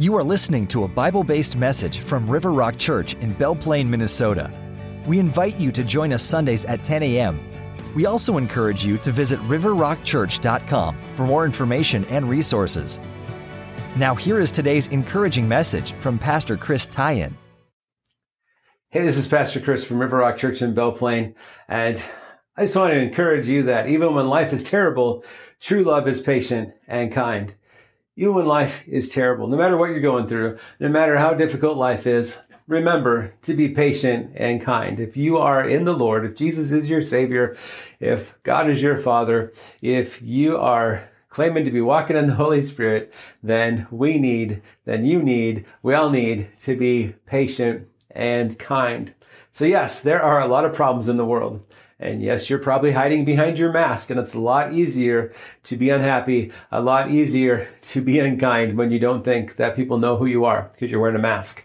You are listening to a Bible based message from River Rock Church in Belle Plaine, Minnesota. We invite you to join us Sundays at 10 a.m. We also encourage you to visit riverrockchurch.com for more information and resources. Now, here is today's encouraging message from Pastor Chris Teien. Hey, this is Pastor Chris from River Rock Church in Belle Plaine, and I just want to encourage you that even when life is terrible, true love is patient and kind. Even when life is terrible, no matter what you're going through, no matter how difficult life is, remember to be patient and kind. If you are in the Lord, if Jesus is your Savior, if God is your Father, if you are claiming to be walking in the Holy Spirit, then we need, then you need, we all need to be patient and kind. So, yes, there are a lot of problems in the world. And yes, you're probably hiding behind your mask, and it's a lot easier to be unhappy, a lot easier to be unkind when you don't think that people know who you are because you're wearing a mask.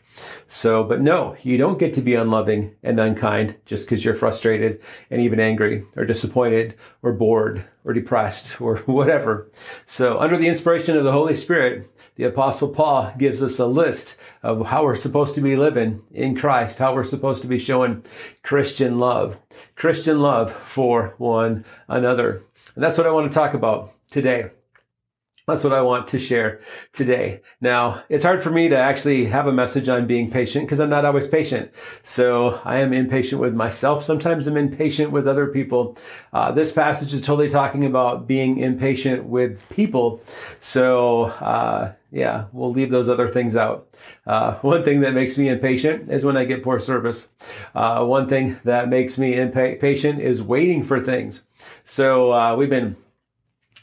So, but no, you don't get to be unloving and unkind just because you're frustrated and even angry or disappointed or bored or depressed or whatever. So, under the inspiration of the Holy Spirit, the Apostle Paul gives us a list of how we're supposed to be living in Christ, how we're supposed to be showing Christian love, Christian love for one another. And that's what I want to talk about today. That's what I want to share today. Now, it's hard for me to actually have a message on being patient because I'm not always patient. So I am impatient with myself. Sometimes I'm impatient with other people. Uh, this passage is totally talking about being impatient with people. So, uh, yeah, we'll leave those other things out. Uh, one thing that makes me impatient is when I get poor service. Uh, one thing that makes me impatient is waiting for things. So uh, we've been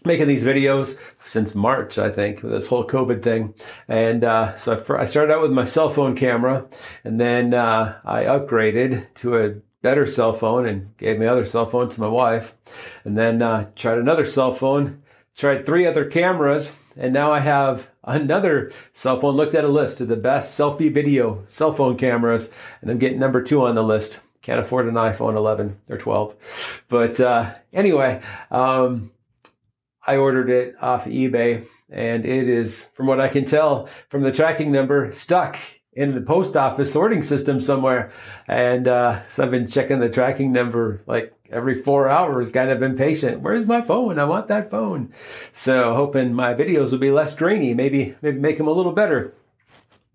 making these videos since March, I think, with this whole COVID thing. And uh, so I started out with my cell phone camera, and then uh, I upgraded to a better cell phone and gave my other cell phone to my wife. And then uh, tried another cell phone, tried three other cameras, and now I have another cell phone. Looked at a list of the best selfie video cell phone cameras, and I'm getting number two on the list. Can't afford an iPhone 11 or 12. But uh, anyway, um, I ordered it off eBay, and it is, from what I can tell from the tracking number, stuck in the post office sorting system somewhere. And uh, so I've been checking the tracking number like every four hours, kind of impatient. Where's my phone? I want that phone. So hoping my videos will be less grainy, maybe maybe make them a little better.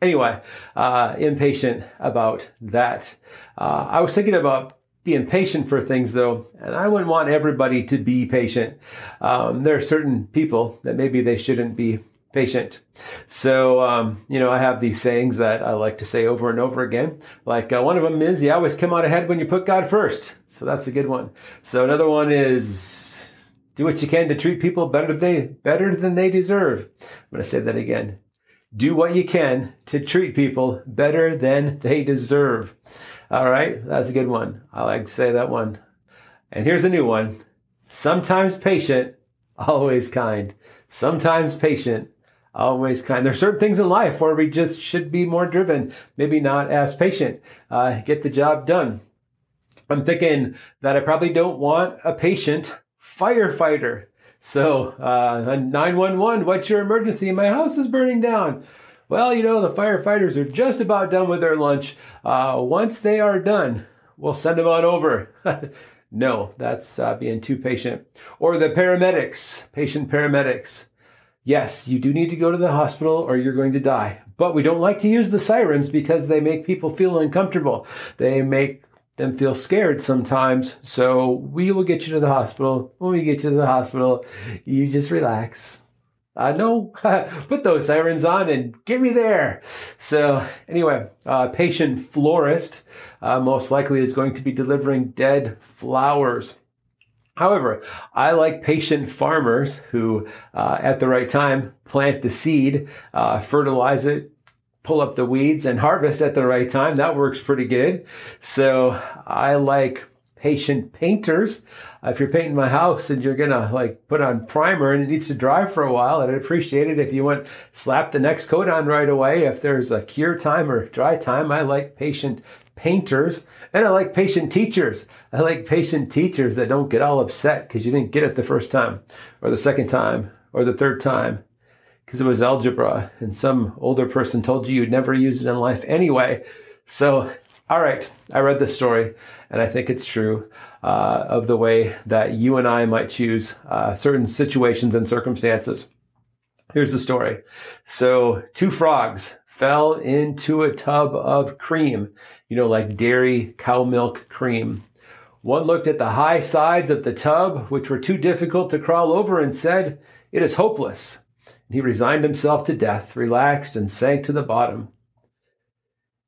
Anyway, uh, impatient about that. Uh, I was thinking about being patient for things though and i wouldn't want everybody to be patient. Um, there are certain people that maybe they shouldn't be patient. So um, you know i have these sayings that i like to say over and over again. Like uh, one of them is you always come out ahead when you put god first. So that's a good one. So another one is do what you can to treat people better than they better than they deserve. I'm going to say that again. Do what you can to treat people better than they deserve all right, that's a good one. I like to say that one. And here's a new one sometimes patient, always kind. Sometimes patient, always kind. There's certain things in life where we just should be more driven, maybe not as patient, uh, get the job done. I'm thinking that I probably don't want a patient firefighter. So, uh, 911, what's your emergency? My house is burning down. Well, you know, the firefighters are just about done with their lunch. Uh, once they are done, we'll send them on over. no, that's uh, being too patient. Or the paramedics, patient paramedics. Yes, you do need to go to the hospital or you're going to die. But we don't like to use the sirens because they make people feel uncomfortable. They make them feel scared sometimes. So we will get you to the hospital. When we get you to the hospital, you just relax uh, no, put those sirens on and get me there. So, anyway, uh, patient florist uh, most likely is going to be delivering dead flowers. However, I like patient farmers who, uh, at the right time, plant the seed, uh, fertilize it, pull up the weeds, and harvest at the right time. That works pretty good. So, I like patient painters. Uh, if you're painting my house and you're gonna like put on primer and it needs to dry for a while, I'd appreciate it if you went slap the next coat on right away. If there's a cure time or dry time, I like patient painters and I like patient teachers. I like patient teachers that don't get all upset because you didn't get it the first time or the second time or the third time. because it was algebra and some older person told you you'd never use it in life anyway. So, all right, I read this story and I think it's true uh, of the way that you and I might choose uh, certain situations and circumstances. Here's the story. So, two frogs fell into a tub of cream, you know, like dairy cow milk cream. One looked at the high sides of the tub, which were too difficult to crawl over, and said, It is hopeless. He resigned himself to death, relaxed, and sank to the bottom.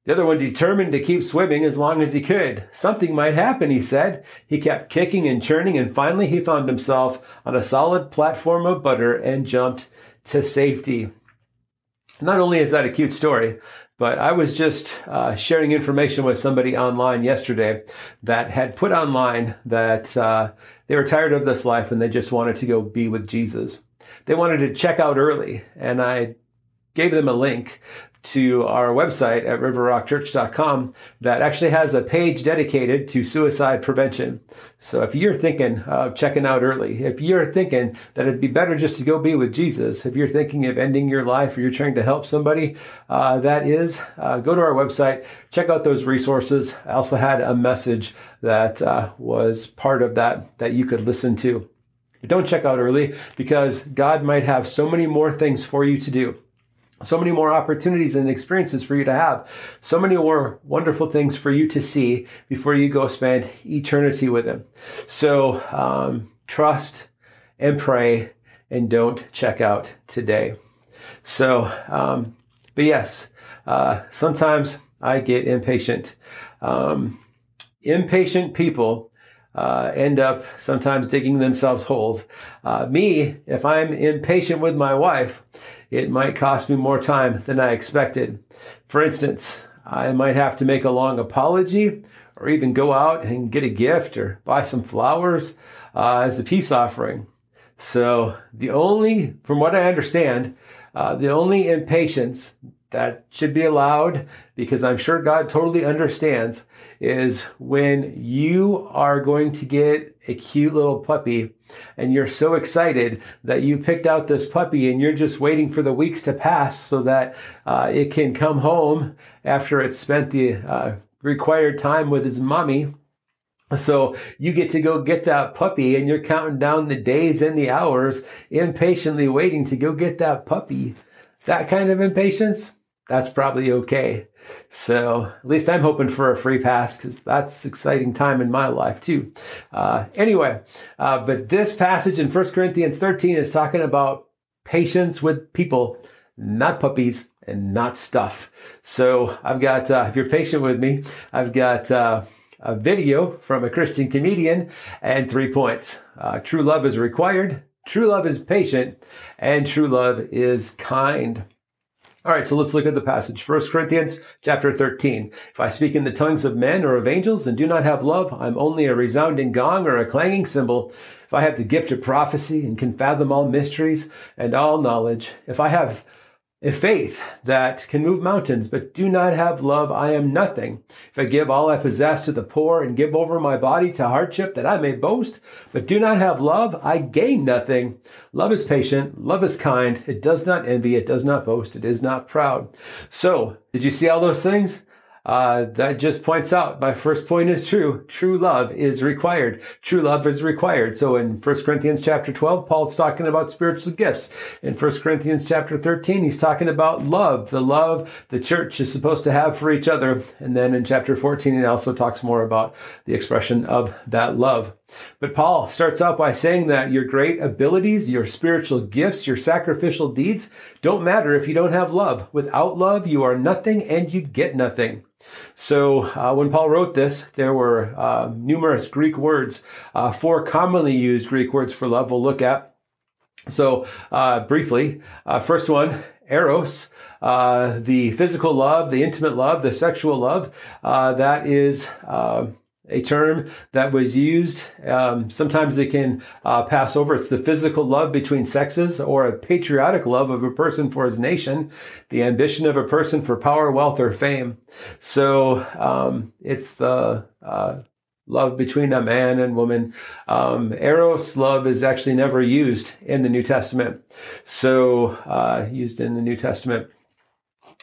The other one determined to keep swimming as long as he could. Something might happen, he said. He kept kicking and churning, and finally he found himself on a solid platform of butter and jumped to safety. Not only is that a cute story, but I was just uh, sharing information with somebody online yesterday that had put online that uh, they were tired of this life and they just wanted to go be with Jesus. They wanted to check out early, and I gave them a link to our website at riverrockchurch.com that actually has a page dedicated to suicide prevention. So if you're thinking of checking out early, if you're thinking that it'd be better just to go be with Jesus, if you're thinking of ending your life or you're trying to help somebody, uh, that is, uh, go to our website, check out those resources. I also had a message that uh, was part of that that you could listen to. But don't check out early because God might have so many more things for you to do so many more opportunities and experiences for you to have, so many more wonderful things for you to see before you go spend eternity with Him. So um, trust and pray and don't check out today. So, um, but yes, uh, sometimes I get impatient. Um, impatient people uh, end up sometimes digging themselves holes. Uh, me, if I'm impatient with my wife, it might cost me more time than I expected. For instance, I might have to make a long apology or even go out and get a gift or buy some flowers uh, as a peace offering. So, the only, from what I understand, uh, the only impatience that should be allowed, because I'm sure God totally understands, is when you are going to get a cute little puppy and you're so excited that you picked out this puppy and you're just waiting for the weeks to pass so that uh, it can come home after it's spent the uh, required time with his mommy. So you get to go get that puppy and you're counting down the days and the hours, impatiently waiting to go get that puppy. That kind of impatience, that's probably okay. So at least I'm hoping for a free pass because that's exciting time in my life too. Uh, anyway, uh, but this passage in 1 Corinthians 13 is talking about patience with people, not puppies and not stuff. So I've got, uh, if you're patient with me, I've got uh, a video from a Christian comedian and three points. Uh, true love is required. True love is patient and true love is kind. All right, so let's look at the passage. 1 Corinthians chapter 13. If I speak in the tongues of men or of angels and do not have love, I'm only a resounding gong or a clanging cymbal. If I have the gift of prophecy and can fathom all mysteries and all knowledge, if I have faith that can move mountains, but do not have love, I am nothing. If I give all I possess to the poor and give over my body to hardship that I may boast, but do not have love, I gain nothing. Love is patient, love is kind, it does not envy, it does not boast, it is not proud. So, did you see all those things? Uh, that just points out my first point is true. True love is required. True love is required. So in 1 Corinthians chapter 12, Paul's talking about spiritual gifts. In 1 Corinthians chapter 13, he's talking about love, the love the church is supposed to have for each other. And then in chapter 14, he also talks more about the expression of that love. But Paul starts out by saying that your great abilities, your spiritual gifts, your sacrificial deeds don't matter if you don't have love. Without love, you are nothing and you get nothing. So uh, when Paul wrote this, there were uh, numerous Greek words, uh, four commonly used Greek words for love we'll look at. So uh, briefly, uh, first one, eros, uh, the physical love, the intimate love, the sexual love, that is a term that was used. Um, sometimes it can uh, pass over. It's the physical love between sexes or a patriotic love of a person for his nation, the ambition of a person for power, wealth, or fame. So um, it's the uh, love between a man and woman. Um, eros love is actually never used in the New Testament. So, uh, used in the New Testament.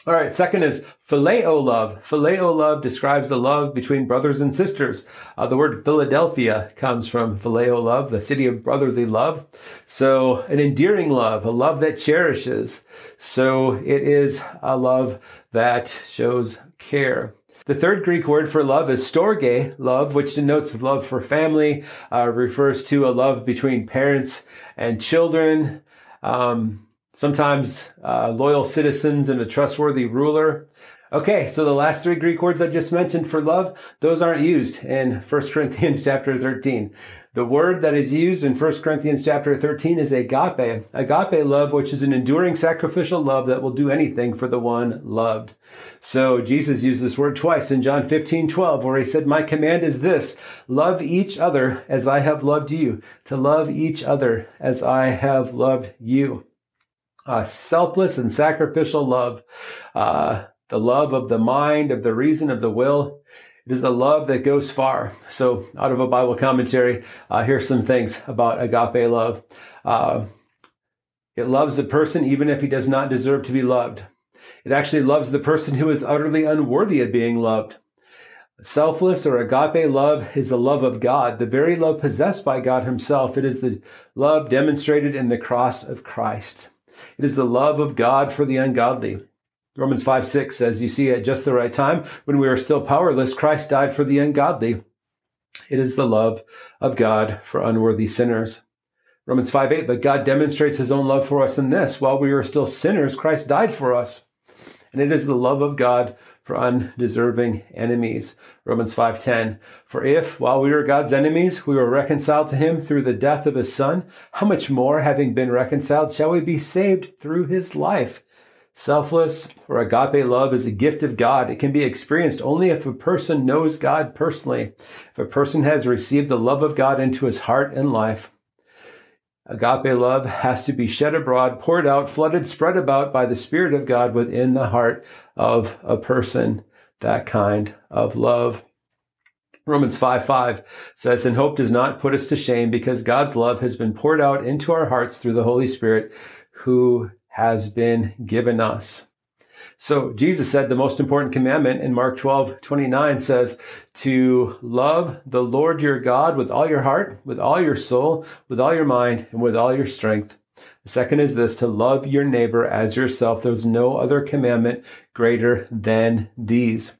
All right, second is phileo love. Phileo love describes the love between brothers and sisters. Uh, the word Philadelphia comes from phileo love, the city of brotherly love. So, an endearing love, a love that cherishes. So, it is a love that shows care. The third Greek word for love is storge, love, which denotes love for family, uh, refers to a love between parents and children. Um, sometimes uh, loyal citizens and a trustworthy ruler. Okay, so the last three Greek words I just mentioned for love, those aren't used in 1 Corinthians chapter 13. The word that is used in 1 Corinthians chapter 13 is agape. Agape love, which is an enduring sacrificial love that will do anything for the one loved. So Jesus used this word twice in John 15, 12, where he said, My command is this, love each other as I have loved you, to love each other as I have loved you. Uh, selfless and sacrificial love, uh, the love of the mind, of the reason, of the will, it is a love that goes far. So, out of a Bible commentary, uh, here's some things about agape love. Uh, it loves the person even if he does not deserve to be loved. It actually loves the person who is utterly unworthy of being loved. Selfless or agape love is the love of God, the very love possessed by God Himself. It is the love demonstrated in the cross of Christ. It is the love of God for the ungodly. Romans 5 6 says, You see, at just the right time, when we were still powerless, Christ died for the ungodly. It is the love of God for unworthy sinners. Romans 5 8, but God demonstrates his own love for us in this while we were still sinners, Christ died for us. And it is the love of God for undeserving enemies. Romans 5:10 For if while we were God's enemies we were reconciled to him through the death of his son how much more having been reconciled shall we be saved through his life Selfless or agape love is a gift of God. It can be experienced only if a person knows God personally, if a person has received the love of God into his heart and life. Agape love has to be shed abroad, poured out, flooded, spread about by the Spirit of God within the heart of a person. That kind of love. Romans 5 5 says, And hope does not put us to shame because God's love has been poured out into our hearts through the Holy Spirit who has been given us. So Jesus said the most important commandment in Mark 12, 29 says to love the Lord your God with all your heart, with all your soul, with all your mind, and with all your strength. The second is this to love your neighbor as yourself. There's no other commandment greater than these.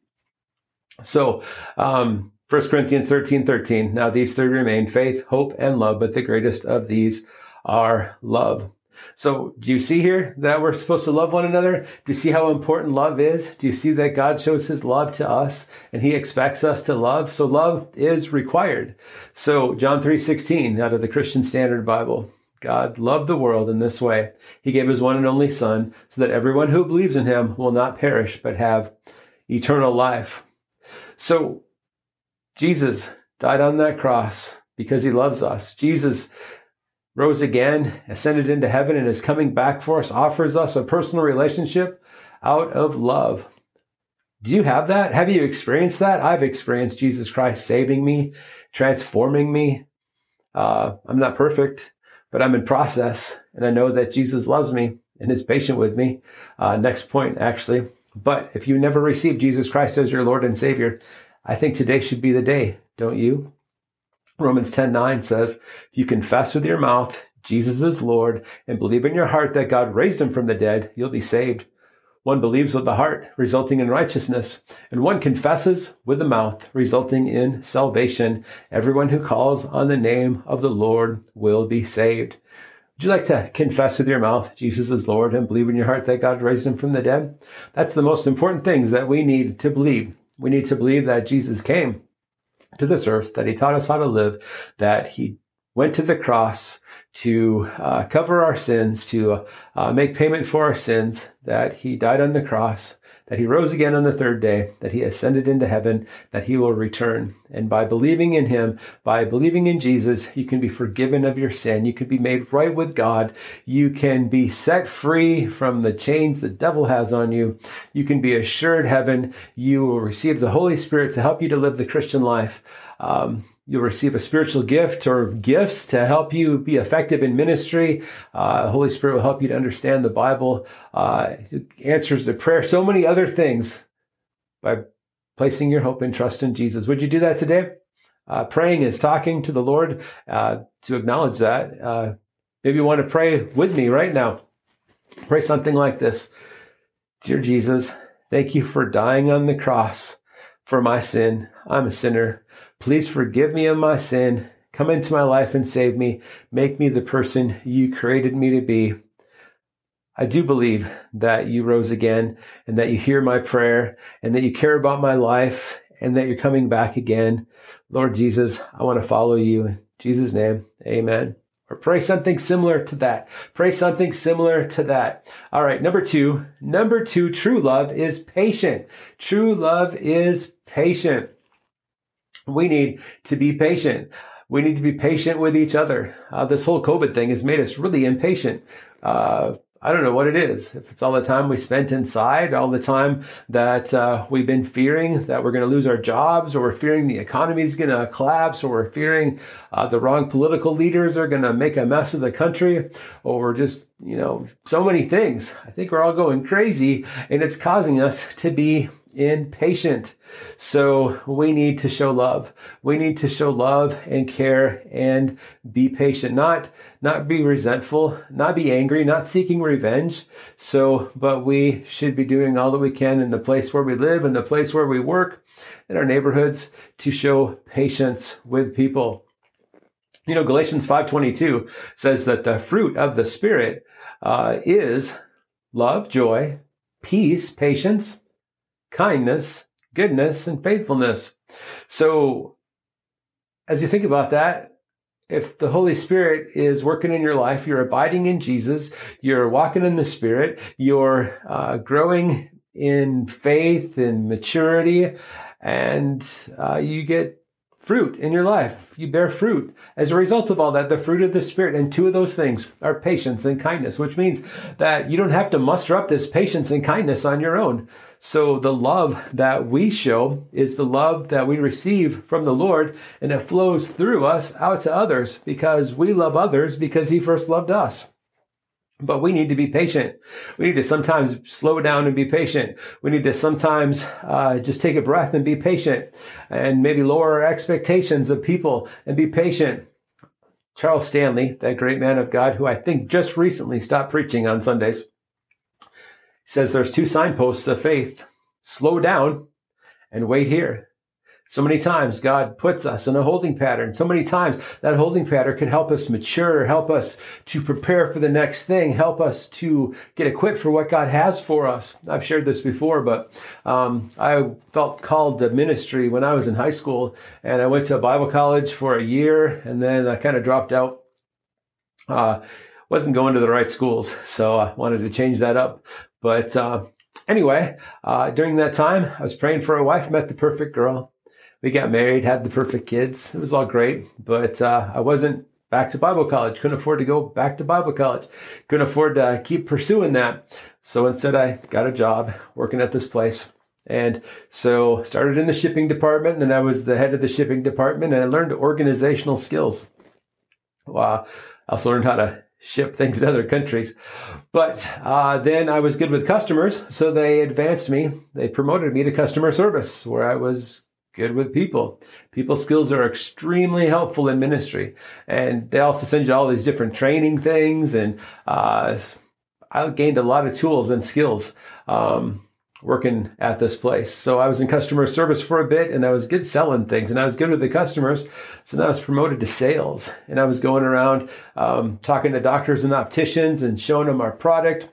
So, um, 1 Corinthians 13, 13. Now these three remain faith, hope, and love, but the greatest of these are love. So, do you see here that we're supposed to love one another? Do you see how important love is? Do you see that God shows his love to us and he expects us to love? So, love is required. So, John 3:16 out of the Christian Standard Bible. God loved the world in this way. He gave his one and only son so that everyone who believes in him will not perish but have eternal life. So, Jesus died on that cross because he loves us. Jesus rose again, ascended into heaven, and is coming back for us, offers us a personal relationship out of love. Do you have that? Have you experienced that? I've experienced Jesus Christ saving me, transforming me. Uh, I'm not perfect, but I'm in process, and I know that Jesus loves me and is patient with me. Uh, next point, actually. But if you never received Jesus Christ as your Lord and Savior, I think today should be the day, don't you? Romans 10 9 says, If you confess with your mouth Jesus is Lord and believe in your heart that God raised him from the dead, you'll be saved. One believes with the heart, resulting in righteousness, and one confesses with the mouth, resulting in salvation. Everyone who calls on the name of the Lord will be saved. Would you like to confess with your mouth Jesus is Lord and believe in your heart that God raised him from the dead? That's the most important things that we need to believe. We need to believe that Jesus came to this earth, that he taught us how to live, that he went to the cross to uh, cover our sins, to uh, make payment for our sins, that he died on the cross, that he rose again on the third day, that he ascended into heaven, that he will return. And by believing in him, by believing in Jesus, you can be forgiven of your sin. You can be made right with God. You can be set free from the chains the devil has on you. You can be assured heaven. You will receive the Holy Spirit to help you to live the Christian life. Um, You'll receive a spiritual gift or gifts to help you be effective in ministry. Uh, Holy Spirit will help you to understand the Bible, uh, answers to prayer, so many other things by placing your hope and trust in Jesus. Would you do that today? Uh, praying is talking to the Lord uh, to acknowledge that. Uh, maybe you want to pray with me right now. Pray something like this Dear Jesus, thank you for dying on the cross for my sin. I'm a sinner. Please forgive me of my sin. Come into my life and save me. Make me the person you created me to be. I do believe that you rose again and that you hear my prayer and that you care about my life and that you're coming back again. Lord Jesus, I want to follow you. In Jesus' name, amen. Or pray something similar to that. Pray something similar to that. All right, number two. Number two, true love is patient. True love is patient. We need to be patient. We need to be patient with each other. Uh, this whole COVID thing has made us really impatient. Uh, I don't know what it is. If it's all the time we spent inside, all the time that uh, we've been fearing that we're going to lose our jobs, or we're fearing the economy is going to collapse, or we're fearing uh, the wrong political leaders are going to make a mess of the country, or we're just, you know, so many things. I think we're all going crazy, and it's causing us to be impatient. So we need to show love. We need to show love and care and be patient, not, not be resentful, not be angry, not seeking revenge. So, but we should be doing all that we can in the place where we live, in the place where we work, in our neighborhoods to show patience with people. You know, Galatians 5.22 says that the fruit of the Spirit uh, is love, joy, peace, patience, kindness, goodness, and faithfulness. So, as you think about that, if the Holy Spirit is working in your life, you're abiding in Jesus, you're walking in the Spirit, you're uh, growing in faith and maturity, and uh, you get fruit in your life. You bear fruit. As a result of all that, the fruit of the Spirit, and two of those things are patience and kindness, which means that you don't have to muster up this patience and kindness on your own. So the love that we show is the love that we receive from the Lord, and it flows through us out to others because we love others because He first loved us. But we need to be patient. We need to sometimes slow down and be patient. We need to sometimes uh, just take a breath and be patient and maybe lower our expectations of people and be patient. Charles Stanley, that great man of God who I think just recently stopped preaching on Sundays, says there's two signposts of faith slow down and wait here. So many times God puts us in a holding pattern. So many times that holding pattern can help us mature, help us to prepare for the next thing, help us to get equipped for what God has for us. I've shared this before, but um, I felt called to ministry when I was in high school, and I went to Bible college for a year, and then I kind of dropped out. Uh, wasn't going to the right schools, so I wanted to change that up. But uh, anyway, uh, during that time, I was praying for a wife, met the perfect girl. We got married, had the perfect kids. It was all great, but uh, I wasn't back to Bible college. Couldn't afford to go back to Bible college. Couldn't afford to keep pursuing that. So instead, I got a job working at this place. And so started in the shipping department, and I was the head of the shipping department, and I learned organizational skills. Wow. I also learned how to ship things to other countries. But uh, then I was good with customers, so they advanced me. They promoted me to customer service, where I was good with people. People skills are extremely helpful in ministry, and they also send you all these different training things. And uh, I gained a lot of tools and skills. Um, working at this place. So I was in customer service for a bit and I was good selling things and I was good with the customers. So then I was promoted to sales and I was going around um, talking to doctors and opticians and showing them our product.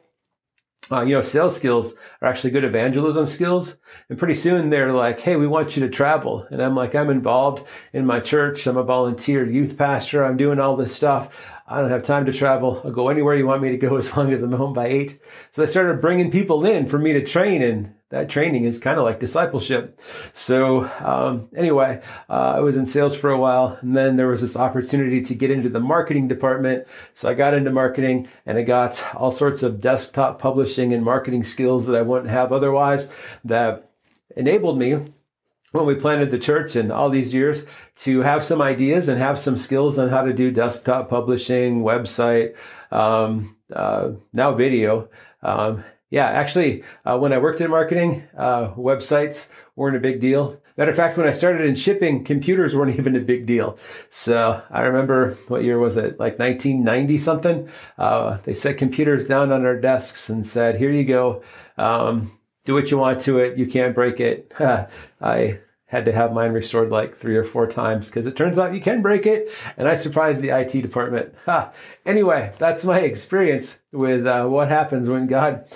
Uh, you know, sales skills are actually good evangelism skills. And pretty soon they're like, hey, we want you to travel. And I'm like, I'm involved in my church. I'm a volunteer youth pastor. I'm doing all this stuff. I don't have time to travel. I'll go anywhere you want me to go as long as I'm home by eight. So I started bringing people in for me to train, and that training is kind of like discipleship. So um, anyway, uh, I was in sales for a while, and then there was this opportunity to get into the marketing department. So I got into marketing, and I got all sorts of desktop publishing and marketing skills that I wouldn't have otherwise. That enabled me when we planted the church and all these years to have some ideas and have some skills on how to do desktop publishing, website, um, uh, now video. Um, yeah, actually, uh, when I worked in marketing, uh, websites weren't a big deal. Matter of fact, when I started in shipping, computers weren't even a big deal. So I remember what year was it? Like 1990 something. Uh, they set computers down on our desks and said, "Here you go. Um, do what you want to it. You can't break it." I had to have mine restored like three or four times because it turns out you can break it. And I surprised the IT department. Ha. Anyway, that's my experience with uh, what happens when God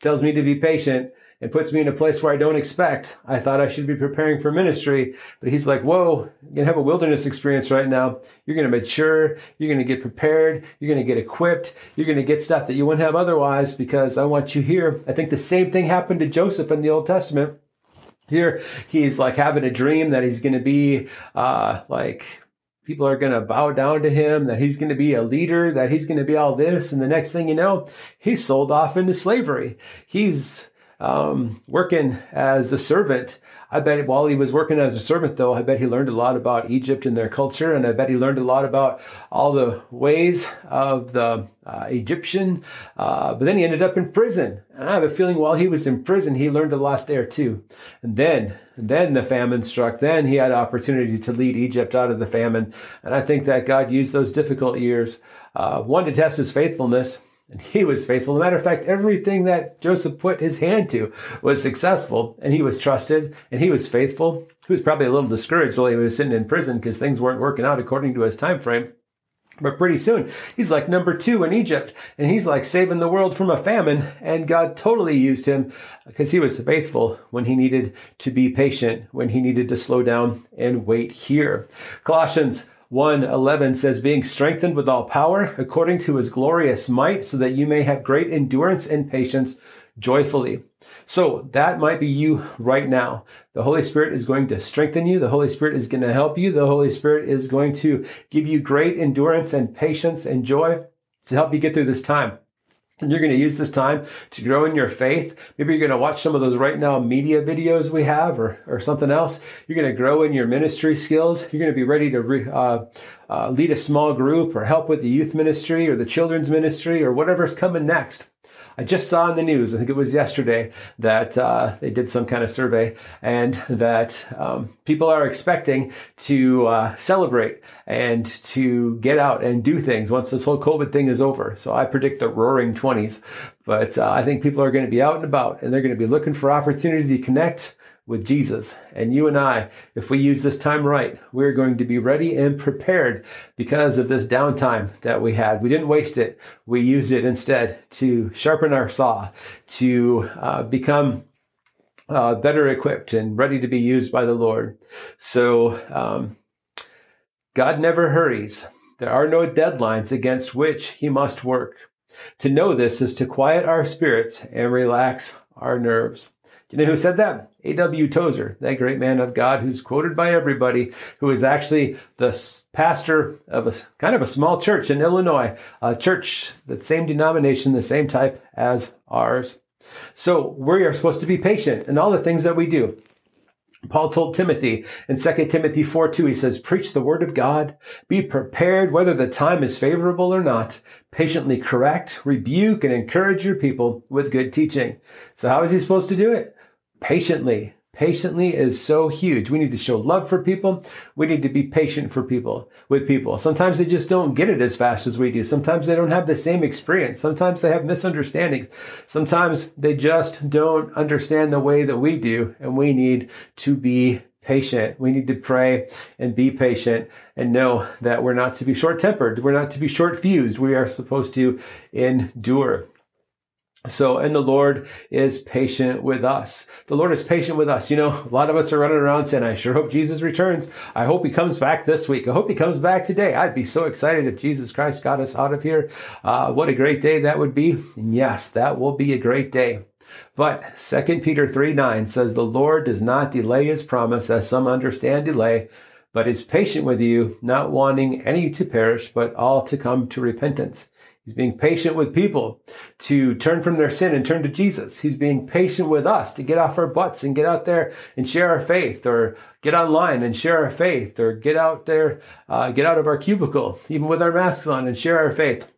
tells me to be patient and puts me in a place where I don't expect. I thought I should be preparing for ministry, but he's like, whoa, you're to have a wilderness experience right now. You're to mature. You're to get prepared. You're to get equipped. You're to get stuff that you wouldn't have otherwise because I want you here. I think the same thing happened to Joseph in the Old Testament. Here, he's like having a dream that he's going to be uh, like people are going to bow down to him, that he's going to be a leader, that he's going to be all this. And the next thing you know, he's sold off into slavery. He's um, working as a servant. I bet while he was working as a servant, though, I bet he learned a lot about Egypt and their culture, and I bet he learned a lot about all the ways of the uh, Egyptian. Uh, but then he ended up in prison, and I have a feeling while he was in prison, he learned a lot there too. And then, and then the famine struck. Then he had opportunity to lead Egypt out of the famine, and I think that God used those difficult years uh, one to test his faithfulness and he was faithful. As a matter of fact, everything that Joseph put his hand to was successful, and he was trusted, and he was faithful. He was probably a little discouraged while he was sitting in prison because things weren't working out according to his time frame. But pretty soon, he's like number two in Egypt, and he's like saving the world from a famine. And God totally used him because he was faithful when he needed to be patient, when he needed to slow down and wait here. Colossians 1:11 says being strengthened with all power according to his glorious might so that you may have great endurance and patience joyfully. So that might be you right now. The Holy Spirit is going to strengthen you. The Holy Spirit is going to help you. The Holy Spirit is going to give you great endurance and patience and joy to help you get through this time. And you're going to use this time to grow in your faith. Maybe you're going to watch some of those right now media videos we have or, or something else. You're going to grow in your ministry skills. You're going to be ready to re, uh, uh, lead a small group or help with the youth ministry or the children's ministry or whatever's coming next. I just saw in the news, I think it was yesterday, that uh, they did some kind of survey and that um, people are expecting to uh, celebrate and to get out and do things once this whole COVID thing is over. So I predict the roaring 20s. But uh, I think people are going to be out and about and they're going to be looking for opportunity to connect with Jesus. And you and I, if we use this time right, we're going to be ready and prepared because of this downtime that we had. We didn't waste it. We used it instead to sharpen our saw, to uh, become uh, better equipped and ready to be used by the Lord. So, um, God never hurries. There are no deadlines against which he must work. To know this is to quiet our spirits and relax our nerves. Do you know who said that? A.W. Tozer, that great man of God who's quoted by everybody, who is actually the pastor of a kind of a small church in Illinois, a church, the same denomination, the same type as ours. So we are supposed to be patient in all the things that we do. Paul told Timothy in 2 Timothy 4 2, he says, Preach the word of God, be prepared whether the time is favorable or not. Patiently correct, rebuke, and encourage your people with good teaching. So, how is he supposed to do it? Patiently. Patiently is so huge. We need to show love for people. We need to be patient for people with people. Sometimes they just don't get it as fast as we do. Sometimes they don't have the same experience. Sometimes they have misunderstandings. Sometimes they just don't understand the way that we do. And we need to be patient. We need to pray and be patient and know that we're not to be short tempered. We're not to be short fused. We are supposed to endure. So, and the Lord is patient with us. The Lord is patient with us. You know, a lot of us are running around saying, I sure hope Jesus returns. I hope he comes back this week. I hope he comes back today. I'd be so excited if Jesus Christ got us out of here. Uh, what a great day that would be. And yes, that will be a great day. But 2 Peter 3 9 says, The Lord does not delay his promise, as some understand delay, but is patient with you, not wanting any to perish, but all to come to repentance. He's being patient with people to turn from their sin and turn to Jesus. He's being patient with us to get off our butts and get out there and share our faith, or get online and share our faith, or get out there, uh, get out of our cubicle, even with our masks on, and share our faith.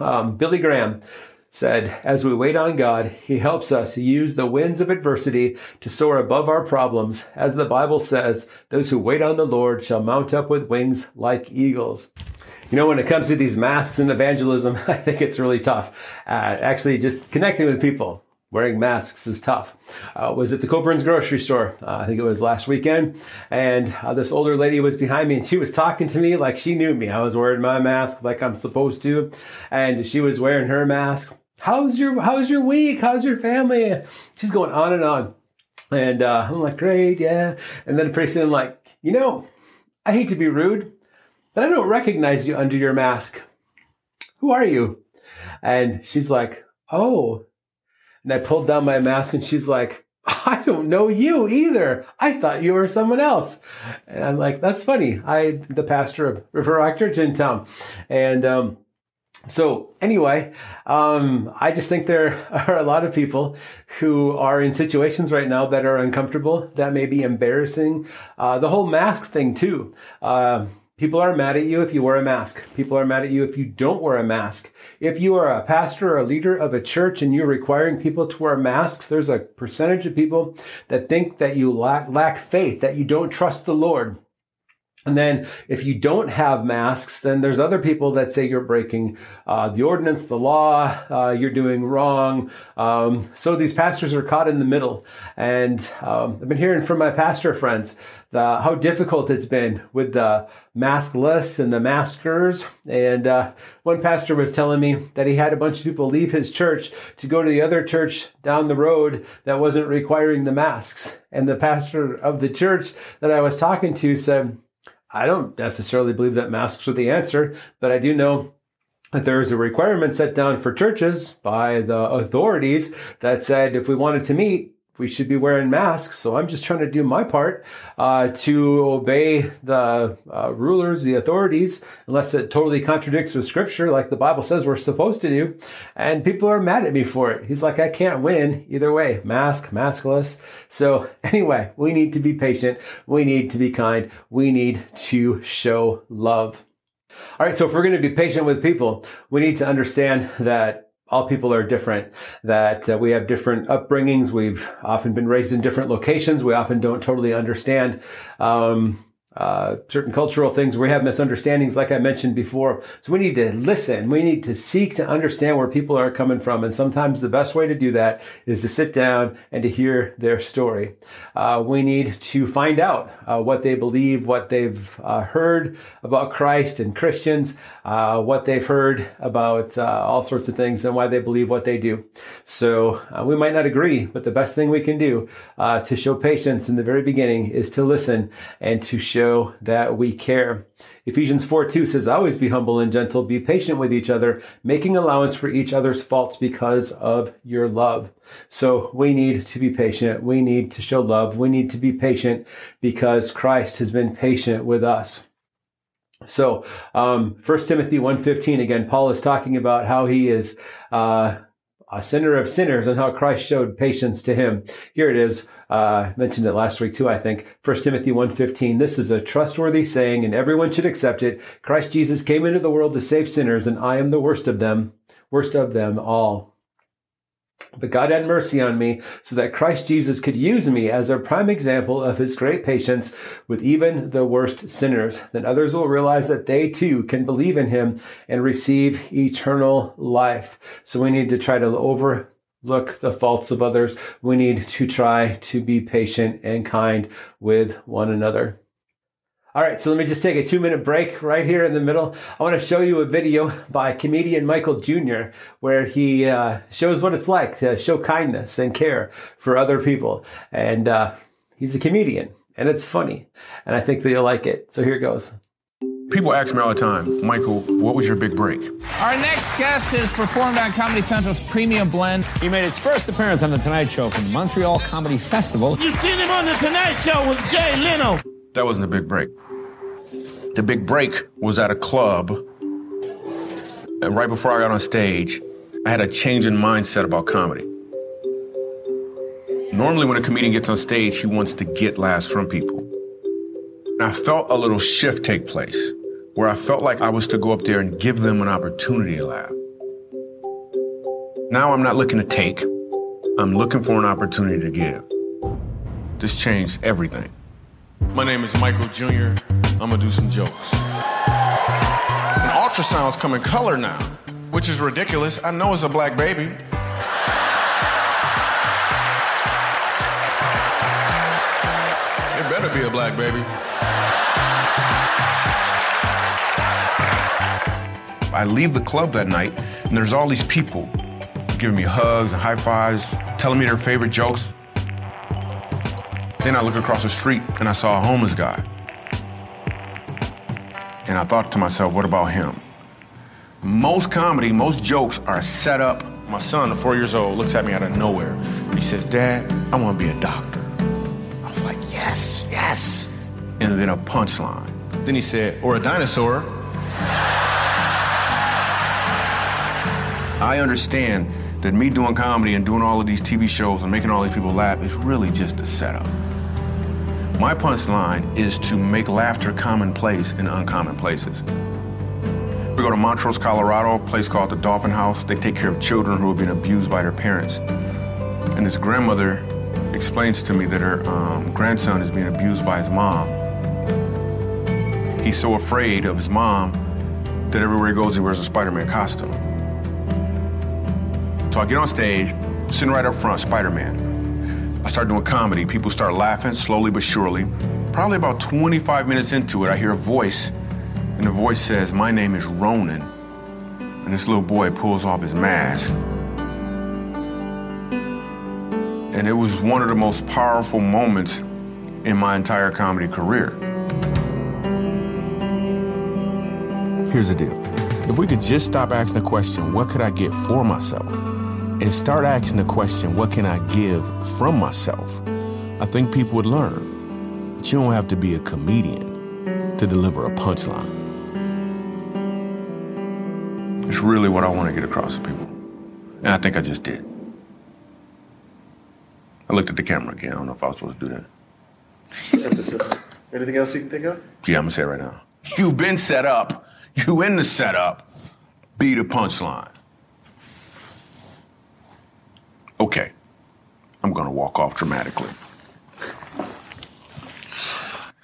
Um, Billy Graham said, As we wait on God, He helps us use the winds of adversity to soar above our problems. As the Bible says, those who wait on the Lord shall mount up with wings like eagles. You know, when it comes to these masks and evangelism, I think it's really tough. Uh, actually, just connecting with people wearing masks is tough. Uh, was at the Coborn's grocery store. Uh, I think it was last weekend, and uh, this older lady was behind me, and she was talking to me like she knew me. I was wearing my mask like I'm supposed to, and she was wearing her mask. How's your How's your week? How's your family? She's going on and on, and uh, I'm like, great, yeah. And then pretty soon, I'm like, you know, I hate to be rude but I don't recognize you under your mask. Who are you? And she's like, Oh. And I pulled down my mask and she's like, I don't know you either. I thought you were someone else. And I'm like, that's funny. I, the pastor of River Rock Church in town. And, um, so anyway, um, I just think there are a lot of people who are in situations right now that are uncomfortable, that may be embarrassing. Uh, the whole mask thing too. Uh, People are mad at you if you wear a mask. People are mad at you if you don't wear a mask. If you are a pastor or a leader of a church and you're requiring people to wear masks, there's a percentage of people that think that you lack, lack faith, that you don't trust the Lord. And then if you don't have masks, then there's other people that say you're breaking uh, the ordinance, the law, uh, you're doing wrong. Um, so these pastors are caught in the middle. And um, I've been hearing from my pastor friends the, how difficult it's been with the maskless and the maskers. And uh, one pastor was telling me that he had a bunch of people leave his church to go to the other church down the road that wasn't requiring the masks. And the pastor of the church that I was talking to said, I don't necessarily believe that masks are the answer, but I do know that there is a requirement set down for churches by the authorities that said if we wanted to meet, we should be wearing masks. So I'm just trying to do my part uh, to obey the uh, rulers, the authorities, unless it totally contradicts with scripture, like the Bible says we're supposed to do. And people are mad at me for it. He's like, I can't win either way, mask, maskless. So anyway, we need to be patient. We need to be kind. We need to show love. All right, so if we're going to be patient with people, we need to understand that all people are different, that uh, we have different upbringings. We've often been raised in different locations. We often don't totally understand um, uh, certain cultural things. We have misunderstandings, like I mentioned before. So we need to listen. We need to seek to understand where people are coming from. And sometimes the best way to do that is to sit down and to hear their story. Uh, we need to find out uh, what they believe, what they've uh, heard about Christ and Christians, uh, what they've heard about uh, all sorts of things, and why they believe what they do. So we might not agree, but the best thing we can do to show patience in the very beginning is to listen and to show show that we care. Ephesians 4 2 says, Always be humble and gentle, be patient with each other, making allowance for each other's faults because of your love. So we need to be patient. We need to show love. We need to be patient because Christ has been patient with us. So, um, 1 Timothy 1.15, again, Paul is talking about how he is uh, a sinner of sinners and how Christ showed patience to him. Here it is. Uh, mentioned it last week too, I think. 1 Timothy 1.15. This is a trustworthy saying and everyone should accept it. Christ Jesus came into the world to save sinners and I am the worst of them, worst of them all. But God had mercy on me so that Christ Jesus could use me as a prime example of his great patience with even the worst sinners. Then others will realize that they too can believe in him and receive eternal life. So we need to try to overlook the faults of others. We need to try to be patient and kind with one another. All right, so let me just take a two minute break right here in the middle. I want to show you a video by comedian Michael Jr., where he uh, shows what it's like to show kindness and care for other people. And uh, he's a comedian, and it's funny. And I think that you'll like it. So here goes. People ask me all the time, Michael, what was your big break? Our next guest has performed on Comedy Central's Premium Blend. He made his first appearance on The Tonight Show from the Montreal Comedy Festival. You've seen him on The Tonight Show with Jay Leno. That wasn't a big break. The big break was at a club And right before I got on stage, I had a change in mindset about comedy. Normally, when a comedian gets on stage, he wants to get laughs from people. And I felt a little shift take place where I felt like I was to go up there and give them an opportunity to laugh. Now I'm not looking to take, I'm looking for an opportunity to give. This changed everything. My name is Michael Jr. I'm gonna do some jokes. And ultrasounds come in color now, which is ridiculous. I know it's a black baby. It better be a black baby. I leave the club that night, and there's all these people giving me hugs and high fives, telling me their favorite jokes. Then I look across the street and I saw a homeless guy. And I thought to myself, what about him? Most comedy, most jokes are set up. My son, four years old, looks at me out of nowhere. He says, Dad, I want to be a doctor. I was like, yes, yes. And then a punchline. Then he said, or a dinosaur. I understand that me doing comedy and doing all of these TV shows and making all these people laugh is really just a setup. My punchline is to make laughter commonplace in uncommon places. We go to Montrose, Colorado, a place called the Dolphin House. They take care of children who have been abused by their parents. And this grandmother explains to me that her um, grandson is being abused by his mom. He's so afraid of his mom that everywhere he goes, he wears a Spider Man costume. So I get on stage, sitting right up front, Spider Man. I start doing comedy. People start laughing slowly but surely. Probably about 25 minutes into it, I hear a voice, and the voice says, My name is Ronan. And this little boy pulls off his mask. And it was one of the most powerful moments in my entire comedy career. Here's the deal. If we could just stop asking the question, what could I get for myself? And start asking the question, what can I give from myself? I think people would learn that you don't have to be a comedian to deliver a punchline. It's really what I want to get across to people. And I think I just did. I looked at the camera again. I don't know if I was supposed to do that. Emphasis. Anything else you can think of? Yeah, I'm gonna say it right now. You've been set up. You in the setup. Be the punchline. Okay. I'm gonna walk off dramatically.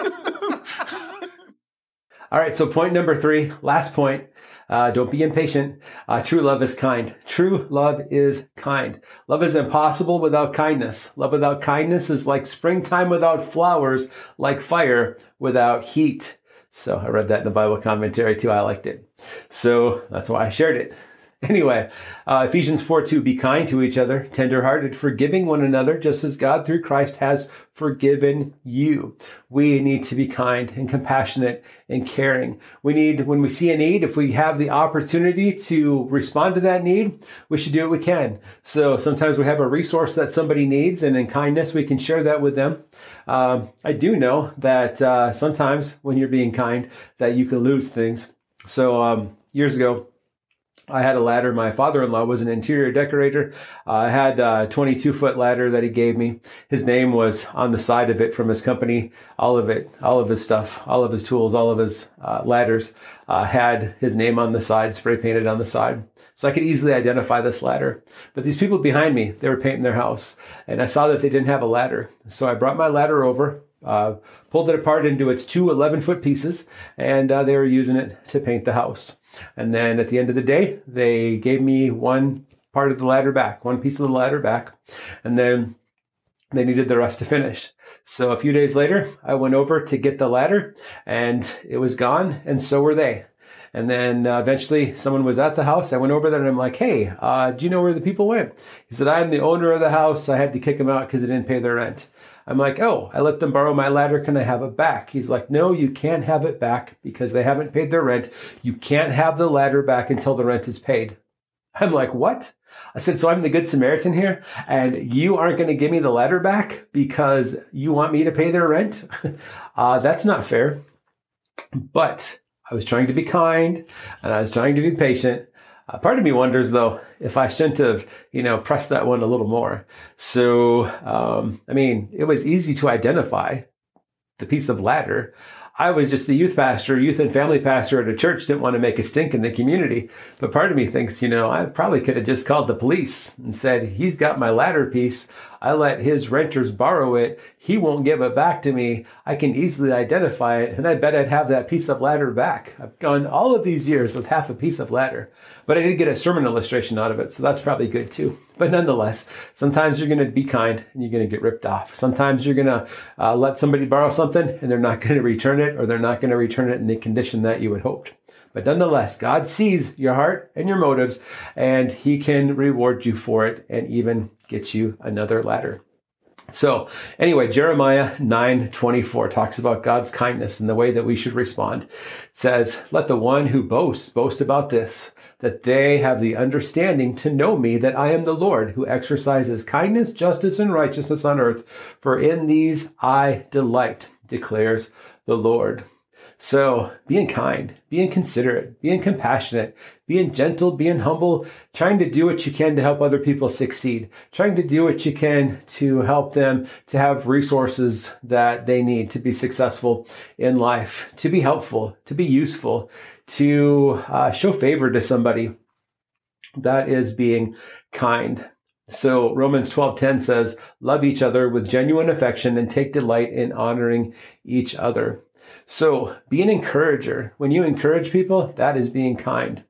All right, so point number three, last point. Uh, don't be impatient. Uh, true love is kind. True love is kind. Love is impossible without kindness. Love without kindness is like springtime without flowers, like fire without heat. So I read that in the Bible commentary too. I liked it. So that's why I shared it. Anyway, uh, Ephesians 4 2, be kind to each other, tenderhearted, forgiving one another, just as God through Christ has forgiven you. We need to be kind and compassionate and caring. We need, when we see a need, if we have the opportunity to respond to that need, we should do what we can. So sometimes we have a resource that somebody needs, and in kindness, we can share that with them. Um, I do know that uh, sometimes when you're being kind, that you can lose things. So um, years ago, I had a ladder. My father-in-law was an interior decorator. Uh, I had a 22 foot ladder that he gave me. His name was on the side of it from his company. All of it, all of his stuff, all of his tools, all of his uh, ladders uh, had his name on the side, spray painted on the side. So I could easily identify this ladder. But these people behind me, they were painting their house. And I saw that they didn't have a ladder. So I brought my ladder over, uh, pulled it apart into its two 11 foot pieces, and uh, they were using it to paint the house. And then at the end of the day, they gave me one part of the ladder back, one piece of the ladder back, and then they needed the rest to finish. So a few days later, I went over to get the ladder and it was gone, and so were they. And then uh, eventually someone was at the house. I went over there and I'm like, hey, uh, do you know where the people went? He said, I'm the owner of the house. I had to kick them out because they didn't pay their rent. I'm like, oh, I let them borrow my ladder. Can I have it back? He's like, no, you can't have it back because they haven't paid their rent. You can't have the ladder back until the rent is paid. I'm like, what? I said, so I'm the good Samaritan here, and you aren't going to give me the ladder back because you want me to pay their rent? uh, that's not fair. But I was trying to be kind and I was trying to be patient. Part of me wonders though if I shouldn't have, you know, pressed that one a little more. So, um, I mean, it was easy to identify the piece of ladder. I was just the youth pastor, youth and family pastor at a church, didn't want to make a stink in the community. But part of me thinks, you know, I probably could have just called the police and said, he's got my ladder piece. I let his renters borrow it. He won't give it back to me. I can easily identify it. And I bet I'd have that piece of ladder back. I've gone all of these years with half a piece of ladder. But I did get a sermon illustration out of it, so that's probably good too. But nonetheless, sometimes you're going to be kind and you're going to get ripped off. Sometimes you're going to uh, let somebody borrow something and they're not going to return it, or they're not going to return it in the condition that you had hoped. But nonetheless, God sees your heart and your motives, and He can reward you for it and even get you another ladder. So anyway, Jeremiah 9:24 talks about God's kindness and the way that we should respond. It says, "Let the one who boasts boast about this, that they have the understanding to know me that I am the Lord who exercises kindness, justice and righteousness on earth, for in these I delight," declares the Lord. So being kind, being considerate, being compassionate, being gentle, being humble, trying to do what you can to help other people succeed, trying to do what you can to help them to have resources that they need to be successful in life, to be helpful, to be useful, to uh, show favor to somebody. That is being kind. So Romans 12:10 says, "Love each other with genuine affection and take delight in honoring each other." So be an encourager. When you encourage people, that is being kind.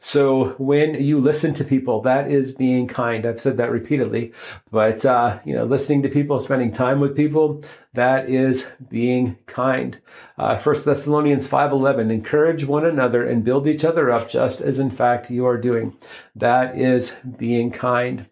So when you listen to people, that is being kind. I've said that repeatedly, but uh, you know, listening to people, spending time with people, that is being kind. Uh, 1 Thessalonians 5:11, encourage one another and build each other up, just as in fact you are doing. That is being kind.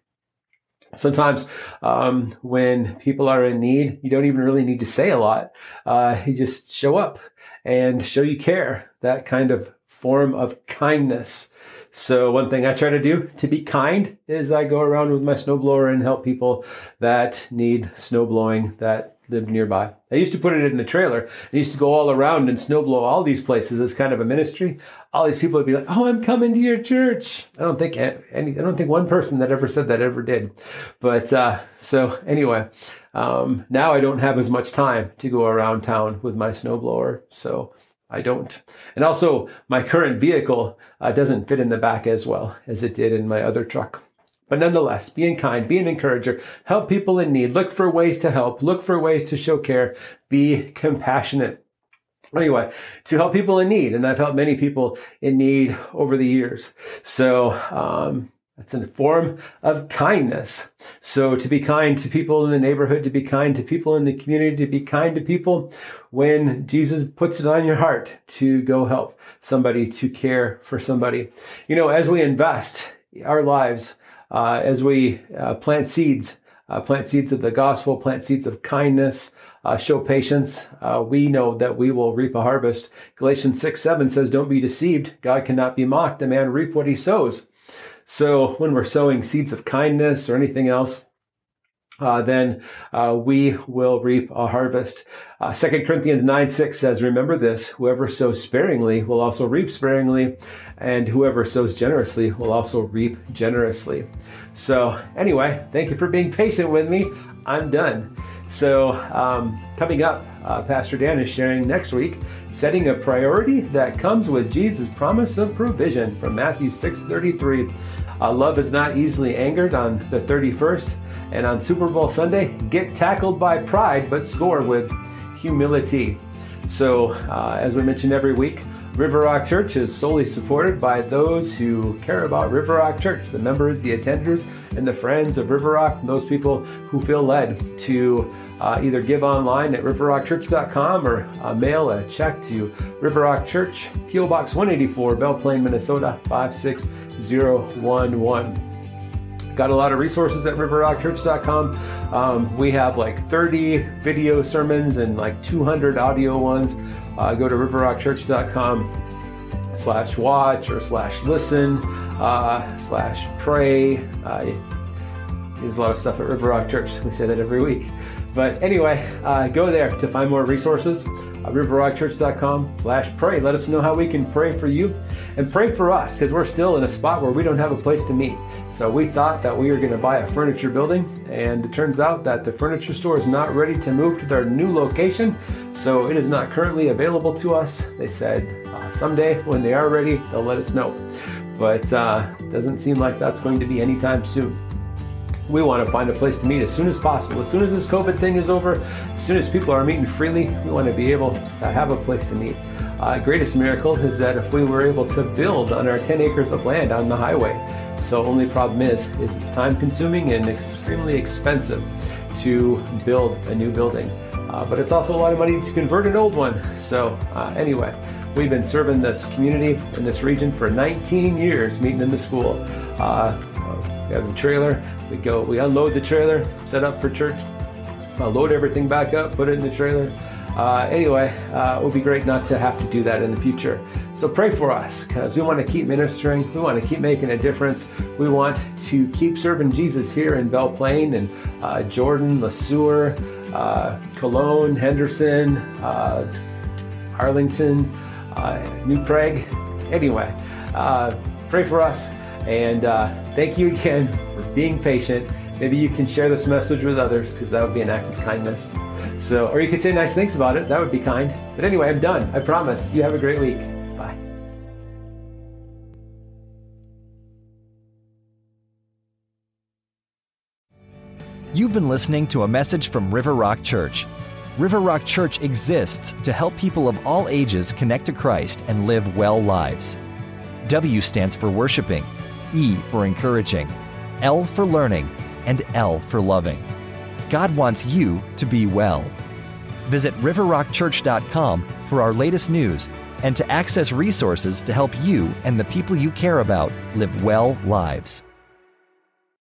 Sometimes um, when people are in need, you don't even really need to say a lot. Uh, you just show up and show you care. That kind of form of kindness. So one thing I try to do to be kind is I go around with my snowblower and help people that need snow blowing that live nearby. I used to put it in the trailer. I used to go all around and snowblow all these places as kind of a ministry. All these people would be like, "Oh, I'm coming to your church." I don't think any. I don't think one person that ever said that ever did. But uh, so anyway, um, now I don't have as much time to go around town with my snowblower. So I don't. And also, my current vehicle uh, doesn't fit in the back as well as it did in my other truck. But nonetheless, being kind, be an encourager, help people in need, look for ways to help, look for ways to show care, be compassionate. Anyway, to help people in need, and I've helped many people in need over the years. So, um, that's a form of kindness. So to be kind to people in the neighborhood, to be kind to people in the community, to be kind to people when Jesus puts it on your heart to go help somebody, to care for somebody. You know, as we invest our lives uh, as we uh, plant seeds, uh, plant seeds of the gospel, plant seeds of kindness, uh, show patience, uh, we know that we will reap a harvest. Galatians 6 7 says, Don't be deceived. God cannot be mocked. A man reap what he sows. So when we're sowing seeds of kindness or anything else, uh, then uh, we will reap a harvest. Uh, Corinthians 9 6 says, Remember this whoever sows sparingly will also reap sparingly, and whoever sows generously will also reap generously. So, anyway, thank you for being patient with me. I'm done. So, um, coming up, uh, Pastor Dan is sharing next week setting a priority that comes with Jesus' promise of provision from Matthew 6 33. Uh, love is not easily angered on the 31st and on Super Bowl Sunday, get tackled by pride, but score with humility. So, uh, as we mentioned every week, River Rock Church is solely supported by those who care about River Rock Church, the members, the attenders, and the friends of River Rock, those people who feel led to uh, either give online at riverrockchurch.com or uh, mail a check to River Rock Church, P.O. Box 184, Belle Plaine, Minnesota 56011 got a lot of resources at riverrockchurch.com. Um, we have like 30 video sermons and like 200 audio ones. Uh, go to riverrockchurch.com slash watch or slash listen uh, slash pray. Uh, there's a lot of stuff at River Rock Church. We say that every week. But anyway, uh, go there to find more resources. uh, riverrockchurch.com slash pray. Let us know how we can pray for you and pray for us because we're still in a spot where we don't have a place to meet. So we thought that we were going to buy a furniture building, and it turns out that the furniture store is not ready to move to their new location. So it is not currently available to us. They said uh, someday when they are ready, they'll let us know. But uh, doesn't seem like that's going to be anytime soon. We want to find a place to meet as soon as possible. As soon as this COVID thing is over, as soon as people are meeting freely, we want to be able to have a place to meet. Uh, greatest miracle is that if we were able to build on our 10 acres of land on the highway, so only problem is, is it's time consuming and extremely expensive to build a new building. Uh, but it's also a lot of money to convert an old one. So uh, anyway, we've been serving this community in this region for 19 years, meeting in the school. Uh, we have the trailer. We go, we unload the trailer, set up for church, uh, load everything back up, put it in the trailer. Uh, anyway, uh, it would be great not to have to do that in the future. So pray for us because we want to keep ministering. We want to keep making a difference. We want to keep serving Jesus here in Belle Plaine and uh, Jordan, Le Sueur, uh, Cologne, Henderson, uh, Arlington, uh, New Prague. Anyway, uh, pray for us and thank you again for being patient. Maybe you can share this message with others because that would be an act of kindness. So, or you could say nice things about it. That would be kind. But anyway, I'm done. I promise. You have a great week. You've been listening to a message from River Rock Church. River Rock Church exists to help people of all ages connect to Christ and live well lives. W stands for worshiping, E for encouraging, L for learning, and L for loving. God wants you to be well. Visit riverrockchurch.com for our latest news and to access resources to help you and the people you care about live well lives.